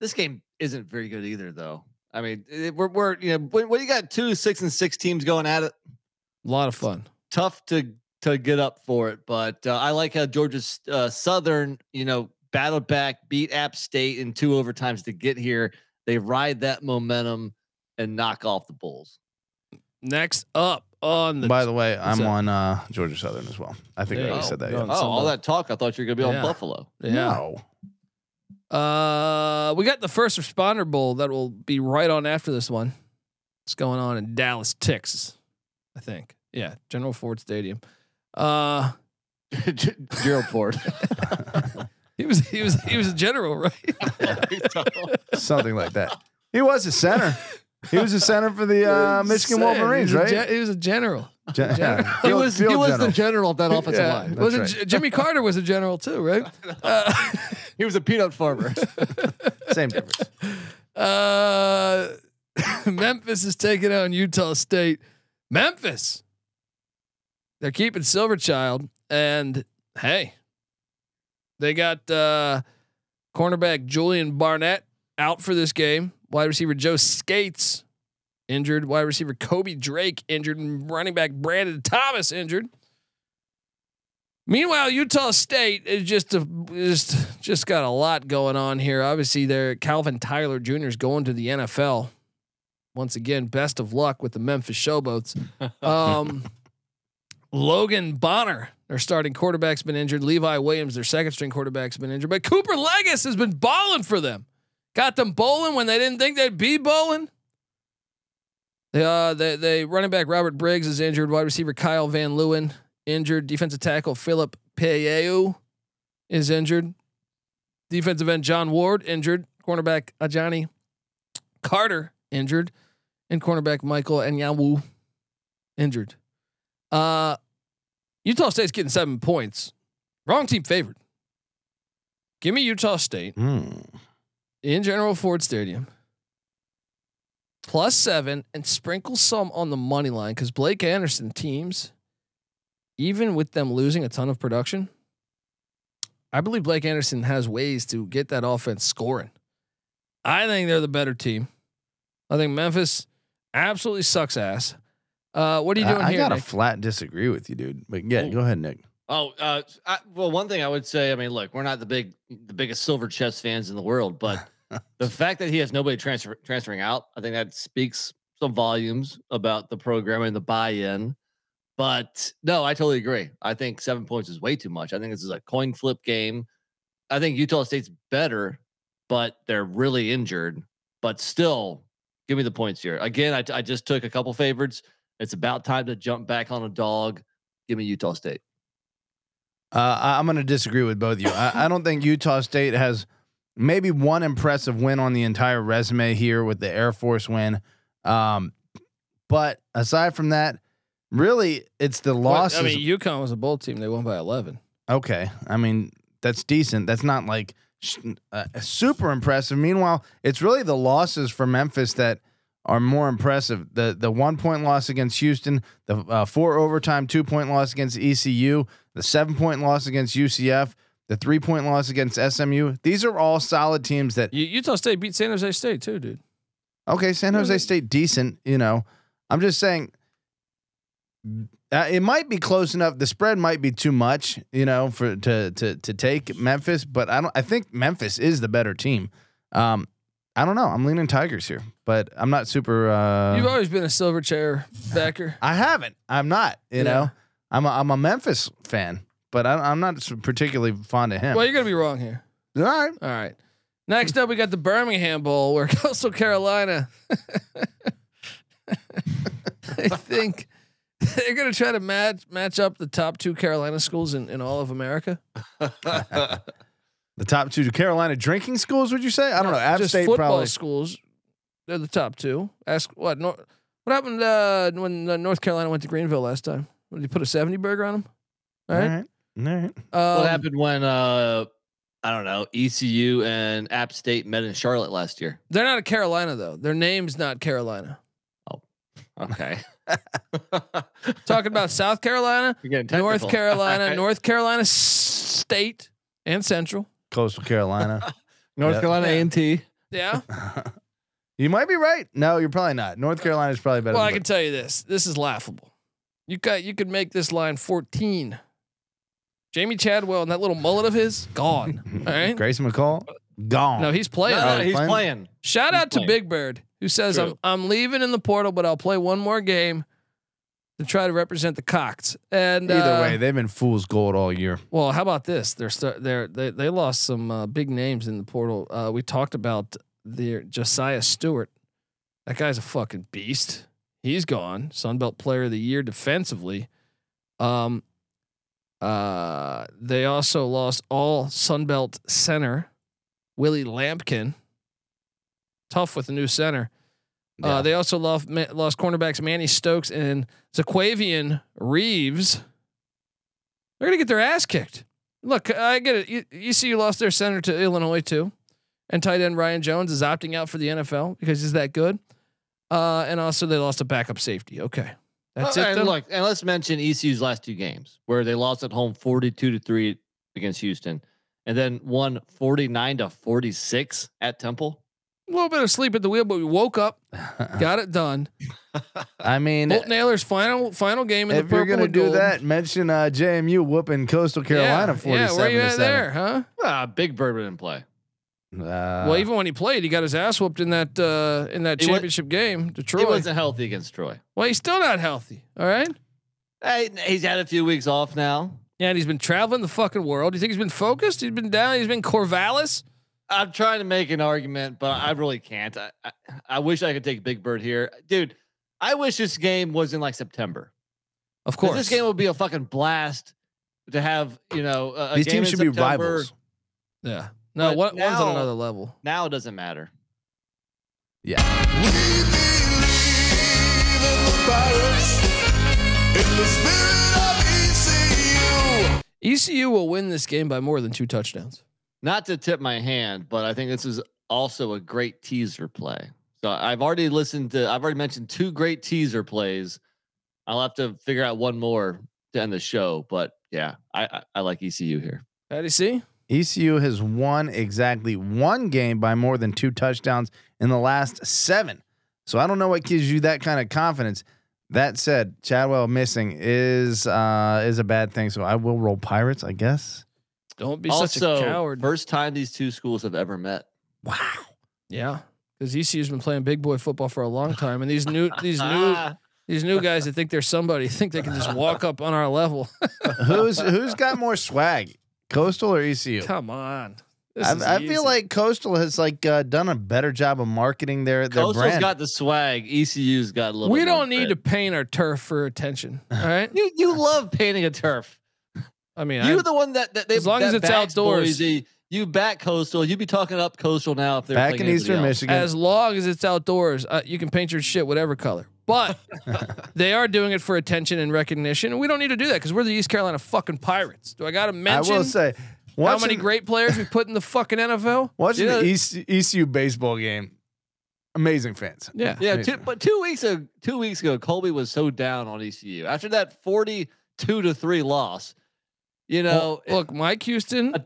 This game isn't very good either, though. I mean, it, we're, we're you know when, when you got two six and six teams going at it, A lot of fun. tough to to get up for it. But uh, I like how Georgia's uh, Southern, you know, battled back, beat App State in two overtimes to get here. They ride that momentum and knock off the Bulls. Next up on the By the way, I'm that? on uh, Georgia Southern as well. I think I Yeah. already said that. Yeah. Oh, all that talk! I thought you were gonna be Yeah. on Buffalo. yeah. No. Uh, we got the first responder bowl that will be right on after this one. It's going on in Dallas, Texas, I think. Yeah, General Ford Stadium. Uh, Gerald Ford. he was he was he was a general, right? Something like that. He was a center. He was a center for the uh, Michigan Saying, Wolverines, he was a right? he was a general. Gen- yeah. he Field- was he was general. the general of that offensive Yeah, line. was it That's J- Jimmy Carter was a general too, right? Uh, He was a peanut farmer. Same difference. Uh, Memphis is taking on Utah State. Memphis. They're keeping Silverchild, and hey, they got uh, cornerback Julian Barnett out for this game. Wide receiver Joe Scates injured. Wide receiver Kobe Drake injured, and running back Brandon Thomas injured. Meanwhile, Utah State is just a, just just got a lot going on here. Obviously, there Calvin Tyler Jr. is going to the NFL. Once again, best of luck with the Memphis Showboats. Um, Logan Bonner, their starting quarterback's been injured. Levi Williams, their second string quarterback's been injured. But Cooper Legas has been balling for them. Got them bowling when they didn't think they'd be bowling. They, uh, they, they running back Robert Briggs is injured. Wide receiver Kyle Van Leeuwen injured. Defensive tackle Philip Payeu is injured. Defensive end John Ward injured. Cornerback Ajani Carter injured, and cornerback Michael Anyanwu injured. Uh, Utah State's getting seven points. Wrong team favored. Give me Utah State Hmm. in General Ford Stadium. Plus seven and sprinkle some on the money line because Blake Anderson teams, even with them losing a ton of production, I believe Blake Anderson has ways to get that offense scoring. I think they're the better team. I think Memphis absolutely sucks ass. Uh, what are you doing I, I here? gotta Nick? flat disagree with you, dude. But yeah, Ooh. go ahead, Nick. Oh, uh, I, well, one thing I would say, I mean, look, we're not the big, the biggest silver chess fans in the world, but the fact that he has nobody transfer transferring out, I think that speaks some volumes about the program and the buy-in. But no, I totally agree. I think seven points is way too much. I think this is a coin flip game. I think Utah State's better, but they're really injured. But still, give me the points here. Again, I, I just took a couple favorites. It's about time to jump back on a dog. Give me Utah State. Uh, I'm going to disagree with both of you. I, I don't think Utah State has maybe one impressive win on the entire resume here with the Air Force win. Um, but aside from that, really, it's the losses. I mean, UConn was a bowl team. They won by 11. okay, I mean that's decent. That's not like uh, super impressive. Meanwhile, it's really the losses for Memphis that are more impressive. The the one point loss against Houston, the uh, four overtime two point loss against ECU, the seven point loss against UCF, the three point loss against SMU. These are all solid teams that Utah State beat San Jose State too, dude. okay, San Jose State decent, you know. I'm just saying uh, it might be close enough. The spread might be too much, you know, for to to to take Memphis, but I don't I think Memphis is the better team. Um I don't know. I'm leaning Tigers here, but I'm not super uh You've always been a silver chair backer. I haven't. I'm not, you Yeah. know. I'm a, I'm a Memphis fan, but I, I'm not particularly fond of him. Well, you're gonna be wrong here. All right. All right. Next up, we got the Birmingham Bowl, where Coastal Carolina. I think they're gonna try to match match up the top two Carolina schools in, in all of America. The top two Carolina drinking schools, would you say? I don't know. App Just State football probably. schools. They're the top two. Ask what? Nor- what happened uh, when uh, North Carolina went to Greenville last time? Did you put a seventy burger on them? All All right. Right. All right. Um, what happened when uh I don't know ECU and App State met in Charlotte last year? They're not a Carolina though. Their name's not Carolina. Oh, okay, Talking about South Carolina, North. Carolina, All right. North Carolina State, and Central. Coastal Carolina. North Yeah. Carolina A and T. Yeah. you might be right. No, you're probably not. North Carolina is probably better. well, I than can tell you this. This is laughable. You got you could make this line 14. Jamey Chadwell and that little mullet of his gone. All right. Grayson McCall gone. No, he's playing. no, Oh, he's playing? playing. Shout he's out to. Big Bird who says I'm I'm leaving in the portal, but I'll play one more game to try to represent the Cox. And Either uh, way, they've been fool's gold all year. Well, how about this? They're start, they're they they lost some uh, big names in the portal. Uh, we talked about their Josiah Stewart. That guy's a fucking beast. He's gone. Sunbelt Player of the Year defensively. Um, uh, they also lost all Sunbelt center Willie Lampkin. Tough with the new center. Uh, they also lost lost cornerbacks Manny Stokes and Zaquavian Reeves. They're gonna get their ass kicked. Look, I get it. You, you see, you lost their center to Illinois too, and tight end Ryan Jones is opting out for the NFL because he's that good. Uh, and also they lost a backup safety. Okay, that's Oh, it. and Though? look, and let's mention ECU's last two games where they lost at home 42 to 3 against Houston and then won 49 to 46 at Temple. a little bit of sleep at the wheel, but we woke up, got it done. I mean, Holton Ahlers' final final game in if you're gonna do gold. that, mention uh, JMU whooping Coastal Carolina yeah, 47 yeah, where you to at seven. there, huh? Ah, Big Bird didn't play. Uh, well, even when he played, he got his ass whooped in that uh, in that He wa- championship game. He Detroit. wasn't healthy against Troy. well, he's still not healthy. All right. Hey, he's had a few weeks off now. Yeah, and he's been traveling the fucking world. Do you think he's been focused? He's been down. He's been Corvallis. I'm trying to make an argument, but I really can't. I, I, I wish I could take Big Bird here, dude. I wish this game was in like September. Of course. this game would be a fucking blast to have. You know, a, a these game teams in should be rivals. Yeah. No, But one, one's on another level. Now it doesn't matter. Yeah. ECU will win this game by more than two touchdowns. Not to tip my hand, but I think this is also a great teaser play. So I've already listened to, I've already mentioned two great teaser plays. I'll have to figure out one more to end the show. But yeah, I I, I like ECU here. How do you see? ECU has won exactly one game by more than two touchdowns in the last seven. So I don't know what gives you that kind of confidence. That said, Chadwell missing is uh, is a bad thing. So I will roll Pirates, I guess. Don't be such a coward. first time these two schools have ever met. Wow. Yeah, because ECU's been playing big boy football for a long time, and these new these new these new guys that think they're somebody think they can just walk up on our level. who's who's got more swag, Coastal or ECU? Come on, I, I feel like Coastal has like uh, done a better job of marketing their their Coastal's brand. got the swag. ECU's got a little. we bit don't need grit. to paint our turf for attention. All right, You you love painting a turf. I mean, You're I, the one that, that they, As long that as it's outdoors. Boise. You back coastal. You'd be talking up coastal now if they're back in Eastern else. Michigan. as long as it's outdoors, uh, you can paint your shit whatever color. But they are doing it for attention and recognition, and we don't need to do that because we're the East Carolina fucking Pirates. Do I got to mention? I will say, how watching, many great players we put in the fucking NFL? watching Yeah. the East, ECU baseball game, amazing fans. Yeah, Yeah, two, but two weeks ago, two weeks ago, Colby was so down on ECU after that forty-two to three loss. You know, Well, look, Mike Houston. Uh,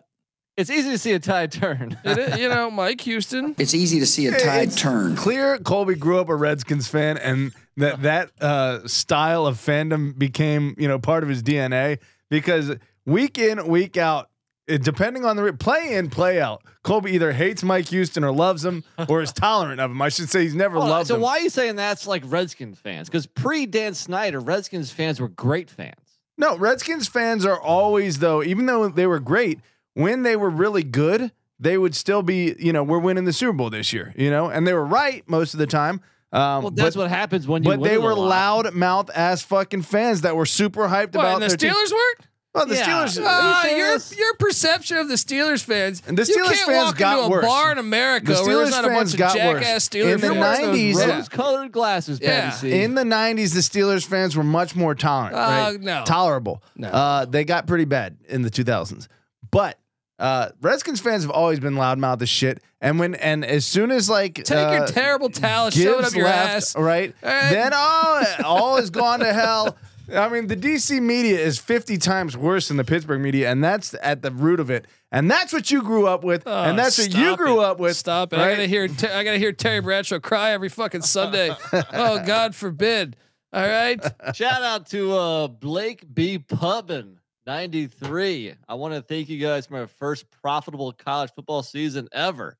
it's easy to see a tide turn. It is, you know, Mike Houston. It's easy to see a It- tide it's turn. Clear, Colby grew up a Redskins fan, and that that uh, style of fandom became you know part of his DNA because week in week out, it, depending on the re- play in play out, Colby either hates Mike Houston or loves him or is tolerant of him. I should say he's never on, loved so him. why are you saying that's like Redskins fans? Because pre Dan Snyder, Redskins fans were great fans. No, Redskins fans are always though, even though they were great when they were really good, they would still be, you know, we're winning the Super Bowl this year, you know, and they were right most of the time. Um, Well, that's but, what happens when you. but win they were loud mouth ass fucking fans that were super hyped What, about and the their team. Steelers weren't? Well, the Yeah. Steelers. Ah, you your serious? your perception of the Steelers fans. And the you Steelers can't fans walk got into a worse. bar in America The where there's Steelers not a bunch of got worse. jackass Steelers In the 90s, Yeah. rose-colored glasses, Yeah. In the '90s, the Steelers fans were much more tolerant, Uh, right? no. tolerable. No. Uh, they got pretty bad in the 2000s, but uh, Redskins fans have always been loudmouth as shit. And when and as soon as like Take your uh, terrible towel, shove it up your left, ass. right? And- then oh, all is gone to hell. I mean, the DC media is 50 times worse than the Pittsburgh media, and that's at the root of it. And that's what you grew up with, Oh, and that's what you grew it. up with. Stop it! I gotta hear. Ter- I gotta hear Terry Bradshaw cry every fucking Sunday. oh God forbid! All right. Shout out to uh, Blake B. Pubbin, 93. I want to thank you guys for my first profitable college football season ever.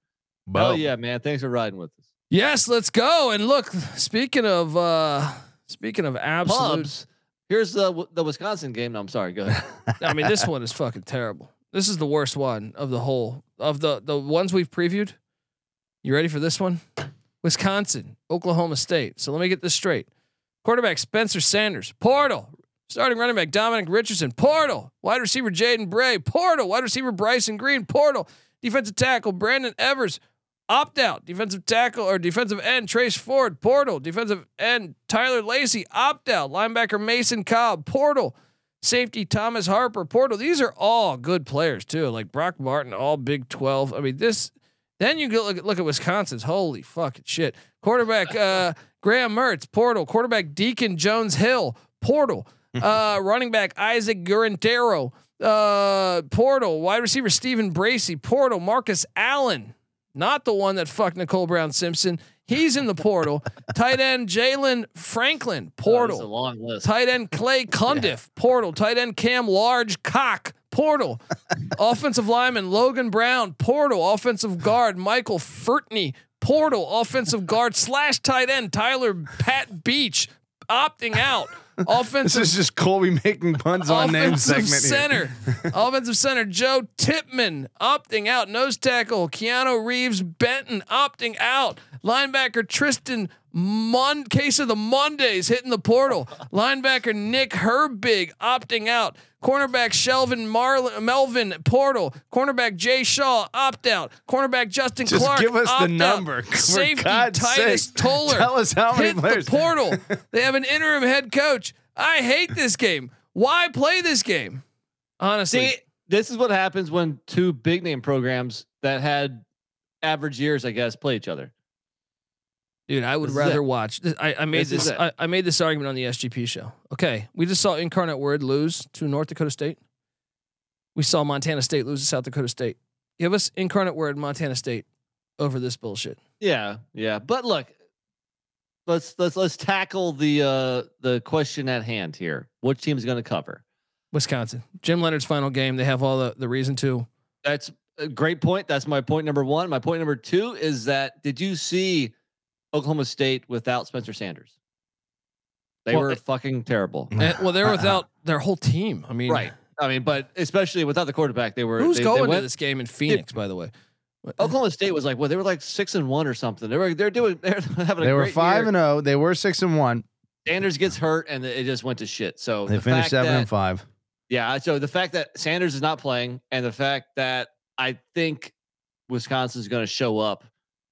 Hell yeah, man. Thanks for riding with us. Yes, let's go. And look, speaking of uh speaking of absolute, Pubs. Here's the the Wisconsin game. No, I'm sorry. Go ahead. I mean, this one is fucking terrible. This is the worst one of the whole of the the ones we've previewed. You ready for this one? Wisconsin, Oklahoma State. So let me get this straight. Quarterback Spencer Sanders, portal. Starting running back Dominic Richardson, portal. Wide receiver Jaden Bray, portal. Wide receiver Bryson Green, portal. Defensive tackle Brandon Evers, opt out. Defensive tackle or defensive end Trace Ford, portal. Defensive end Tyler Lacy, opt out. Linebacker Mason Cobb, portal. Safety Thomas Harper, portal. These are all good players too. Like Brock Martin, all Big Twelve. I mean, this. Then you look at, look at Wisconsin's. Holy fucking shit! Quarterback uh, Graham Mertz, portal. Quarterback Deacon Jones Hill, portal. Uh, running back Isaac Guerendo, uh, portal. Wide receiver Stephen Bracey, portal. Marcus Allen, not the one that fucked Nicole Brown Simpson. He's in the portal. Tight end Jalen Franklin, Oh, portal. is a long list. Tight end Clay Cundiff, portal. Tight end Cam Large Cock, portal. Offensive lineman Logan Brown, portal. Offensive guard Michael Furtney, portal. Offensive guard slash tight end Tyler Pat Beach, opting out. This Offensive is just Colby making puns on name offensive segment here. center, offensive center Joe Tippmann opting out. Nose tackle Keanu Reeves Benton opting out. Linebacker Tristan Mon case of the Mondays hitting the portal. Linebacker Nick Herbig opting out. Cornerback Shelvin Marlin, Melvin Portal, cornerback Jay Shaw opt out, cornerback Justin Just Clark give us the opt out. number. Safety God's Titus sake. Toller Tell us how many hit players. the portal. they have an interim head coach. I hate this game. Why play this game? Honestly, See, this is what happens when two big name programs that had average years, I guess, play each other. Dude, I would This rather watch. I, I made This this. I, I made this argument on the SGP show. Okay, we just saw Incarnate Word lose to North Dakota State. We saw Montana State lose to South Dakota State. Give us Incarnate Word, Montana State, over this bullshit. Yeah, yeah. But look, let's let's let's tackle the uh the question at hand here. Which team is going to cover? Wisconsin, Jim Leonhard's final game. They have all the the reason to. That's a great point. That's my point number one. My point number two is that did you see Oklahoma State without Spencer Sanders? They Well, were it- fucking terrible. And, well, they're uh, without their whole team. I mean, Right. I mean, but especially without the quarterback, they were. Who's they, going they to this game in Phoenix? By the way, What- Oklahoma State was like, well, they were like six and one or something. They were they're doing they're having a They were great five year. and zero. They were six and one. Sanders gets hurt and it just went to shit. So They the finished seven that, and five. Yeah. So the fact that Sanders is not playing and the fact that I think Wisconsin's going to show up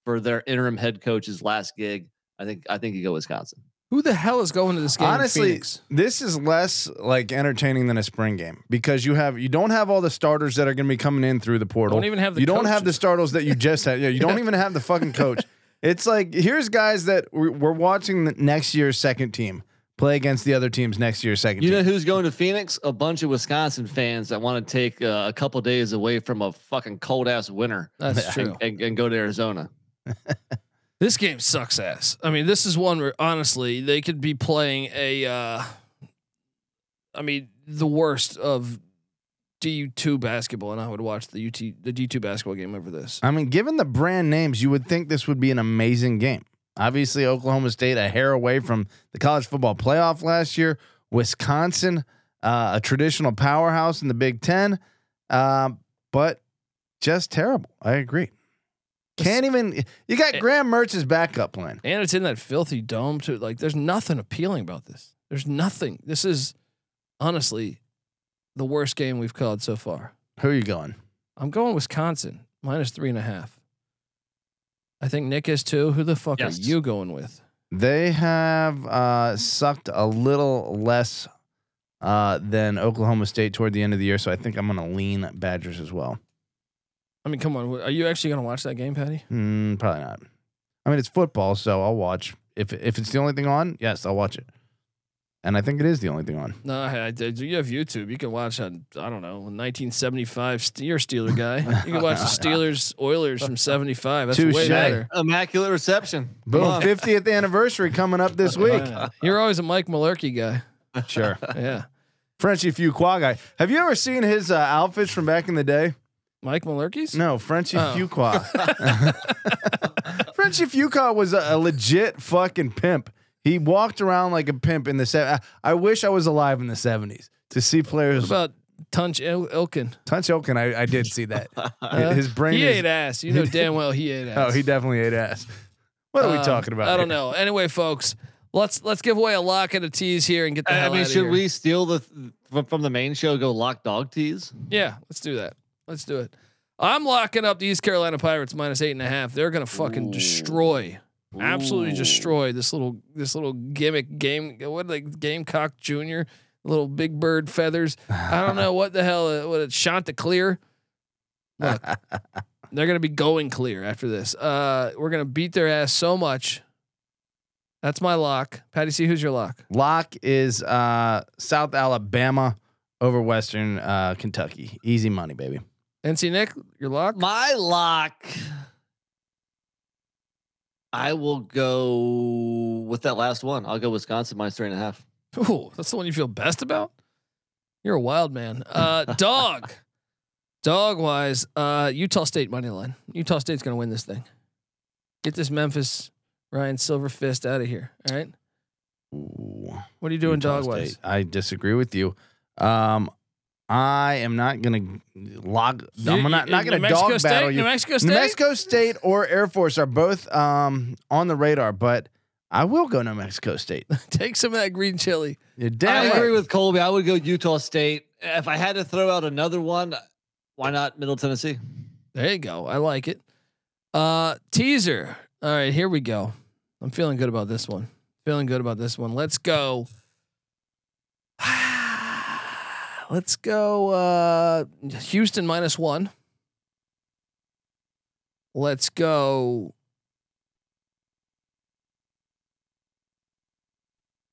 for their interim head coach's last gig, I think I think you go Wisconsin. who the hell is going to this game? Honestly, Phoenix? this is less like entertaining than a spring game because you have you don't have all the starters that are going to be coming in through the portal. don't even have the. you don't have the coaches. starters that you just had. Yeah, you don't even have the fucking coach. It's like here's guys that we're, we're watching the next year's second team play against the other team's next year's second You know who's going to Phoenix? A bunch of Wisconsin fans that want to take uh, a couple days away from a fucking cold ass winter That's and, true. and, and go to Arizona. This game sucks ass. I mean, this is one where honestly they could be playing a. Uh, I mean, the worst of D two basketball, and I would watch the UT the D two basketball game over this. I mean, given the brand names, you would think this would be an amazing game. Obviously, Oklahoma State a hair away from the college football playoff last year. Wisconsin, uh, a traditional powerhouse in the Big Ten, um, but just terrible. I agree. Can't even. You got. Graham Mertz's backup plan. And it's in that filthy dome too. Like, there's nothing appealing about this. There's nothing. This is honestly the worst game we've called so far. Who are you going? I'm going Wisconsin minus three and a half. I think Nick is too. Who the fuck Yes. are you going with? They have uh, sucked a little less uh, than Oklahoma State toward the end of the year, so I think I'm going to lean Badgers as well. I mean, come on. Are you actually going to watch that game, Patty? Mm, probably not. I mean, it's football, so I'll watch. If if it's the only thing on, yes, I'll watch it. And I think it is the only thing on. No, I, I did. You have YouTube. You can watch on. I don't know, 1975. Ste- You're a Steeler guy. You can watch the Steelers Oilers from 75. That's way Touche. better. Immaculate reception. Boom, 50th anniversary coming up this week. Yeah. You're always a Mike Malarkey guy. Sure. Yeah, Frenchy Fuqua guy. Have you ever seen his uh, outfits from back in the day? Mike Malarkey's. No, Frenchy Oh. Fuqua. Frenchy Fuqua was a, a legit fucking pimp. He walked around like a pimp in the se- I, I wish I was alive in the seventies to see What players. about Tunch Il- Ilkin? Tunch Ilkin, I, I did see that. Uh, his brain He is. ate ass. You know damn well he ate ass. oh, he definitely ate ass. What are we Um, talking about? I don't here? know. Anyway, folks, let's let's give away a lock and a tease here and get the I hell mean, out of should here. we steal the from, from the main show? Go lock dog tees. Yeah, let's do that. Let's do it. I'm locking up the East Carolina Pirates minus eight and a half. They're gonna fucking Ooh. destroy, absolutely destroy this little this little gimmick game. What they Gamecock Junior, little big bird feathers. I don't know what the hell. uh, What it's Chanticleer. Look, they're gonna be going clear after this. Uh, we're gonna beat their ass so much. That's my lock. Patty, see who's your lock? Lock is uh, South Alabama over Western uh, Kentucky. Easy money, baby. NC Nick, your lock. My lock. I will go with that last one. I'll go Wisconsin minus three and a half. Ooh, that's the one you feel best about. You're a wild man. Uh, dog, dog wise, uh, Utah State money line. Utah State's gonna win this thing. Get this Memphis Ryan Silverfist out of here. All right. Ooh. What are you doing, Utah dog wise? I disagree with you. Um, I am not gonna log. I'm not, not gonna dog State? battle you. New Mexico New State. Mexico State or Air Force are both um on the radar, but I will go New Mexico State. Take some of that green chili. You're I damn agree with Colby. I would go Utah State if I had to throw out another one, why not Middle Tennessee? There you go. I like it. Uh teaser. All right, here we go. I'm feeling good about this one. Feeling good about this one. Let's go. Let's go uh Houston minus 1. Let's go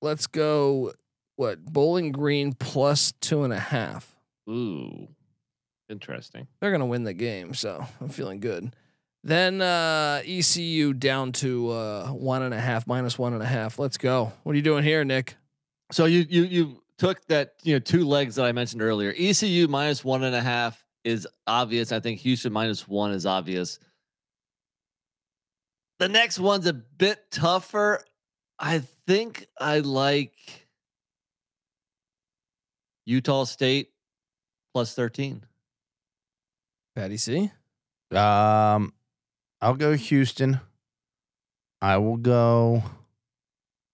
Let's go what? Bowling Green plus two and a half. Ooh, interesting. they're gonna win the game, so I'm feeling good. Then uh, ECU down to uh, one and a half, minus one and a half. Let's go. What are you doing here, Nick? So you you you took that you know two legs that I mentioned earlier. ECU minus one and a half is obvious. I think Houston minus one is obvious. The next one's a bit tougher. I think I like Utah State plus 13. Patty C. Um, I'll go Houston. I will go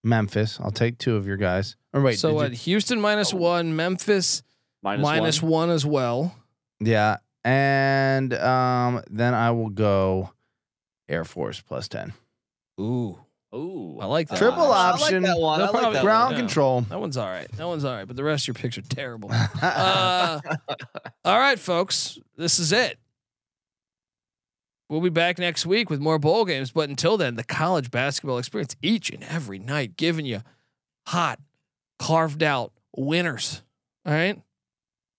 Memphis. I'll take two of your guys. Or wait, so did you- what? Houston minus Oh. one, Memphis Minus minus one. one as well. yeah, and um, then I will go Air Force plus ten. Ooh, Ooh, I like that. Triple I option. Like that one. No I like problem. that Ground yeah. control. that one's all right. That one's all right. But the rest of your picks are terrible. Uh, all right, folks, this is it. We'll be back next week with more bowl games. But until then, the college basketball experience each and every night, giving you hot, carved out winners. All right.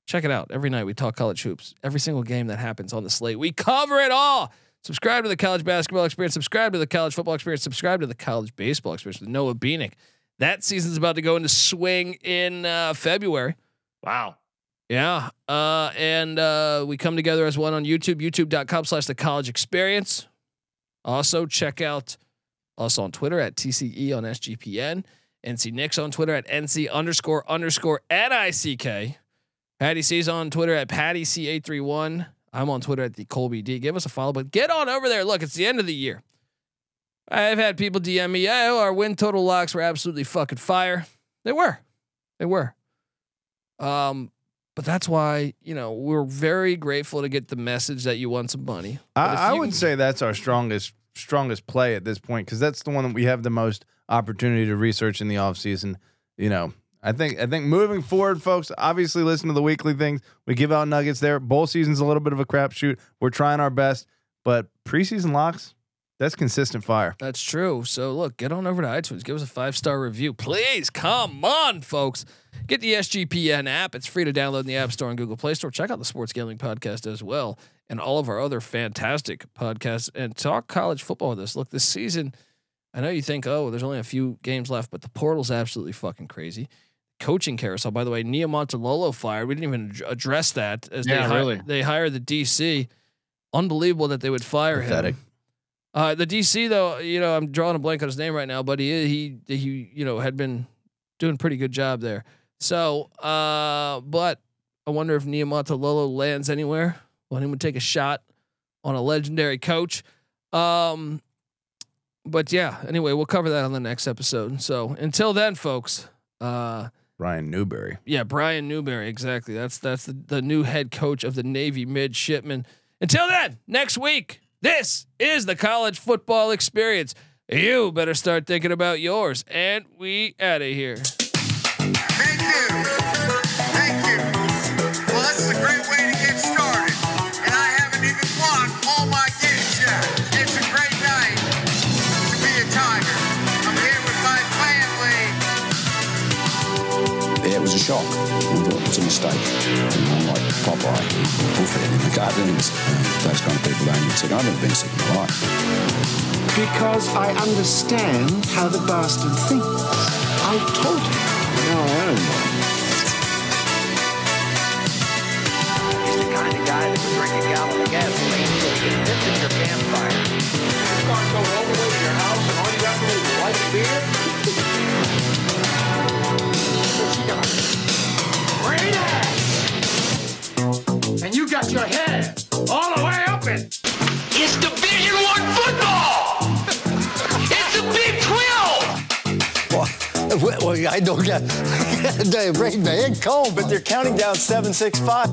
Check it out. Every night we talk college hoops. Every single game that happens on the slate, we cover it all. Subscribe to the college basketball experience. Subscribe to the college football experience. Subscribe to the college baseball experience with Noah Beanick. That season's about to go into swing in uh, February. wow. Yeah. Uh, and uh, we come together as one on YouTube, youtube.com slash the college experience. Also, check out us on Twitter at TCE on SGPN. NC Nick's on Twitter at NC underscore underscore NICK. Patty C's on Twitter at Patty C831. I'm on Twitter at the Colby D. Give us a follow, but get on over there. Look, it's the end of the year. I've had people DM me, oh, our win total locks were absolutely fucking fire. They were. They were. Um, but that's why you know we're very grateful to get the message that you want some money. But I, I would can- say that's our strongest strongest play at this point because that's the one that we have the most opportunity to research in the offseason. You know, I think I think moving forward, folks, obviously listen to the weekly things. We give out nuggets there. Bowl season's a little bit of a crapshoot. We're trying our best, but preseason locks, that's consistent fire. That's true. So look, get on over to iTunes, give us a five star review, please. Come on, folks. Get the SGPN app. It's free to download in the App Store and Google Play Store. Check out the Sports Gambling Podcast as well, and all of our other fantastic podcasts. And talk college football with us. Look, this season, I know you think, oh, there's only a few games left, but the portal's absolutely fucking crazy. Coaching carousel, by the way, Niumatalolo fired. We didn't even address that as Yeah, they hi- really. they hired the DC. Unbelievable that they would fire Pathetic. him. Uh, the DC though, you know, I'm drawing a blank on his name right now, but he he he you know had been doing a pretty good job there. So, uh, but I wonder if Niumatalolo lands anywhere. Want him to take a shot on a legendary coach. Um, but yeah, anyway, we'll cover that on the next episode. So until then, folks. Uh, Ryan Newberry. yeah, Brian Newberry, exactly. That's that's the, the new head coach of the Navy midshipmen. Until then, next week, this is the college football experience. You better start thinking about yours, and we out of here. Thank you. Thank you. Well, this is a great way to get started. And I haven't even won all my games yet. It's a great night to be a Tiger. I'm here with my family. Yeah, it was a shock. It was a mistake. You know, like Popeye, Buffett in the cartoons. Those kind of people don't get sick. I've never been sick in my life. Because I understand how the bastard thinks. I told him. No, I am. He's the kind of guy that would drink a gallon of gasoline so he can piss in your campfire. You can't go all the way to your house and all you got to do is light a beer? what you got? Great ass! And you got your head all the way up it! It's Division One football! it's the Big 12! Well, Well, I don't got the brain man cold, But they're counting down seven, six, five.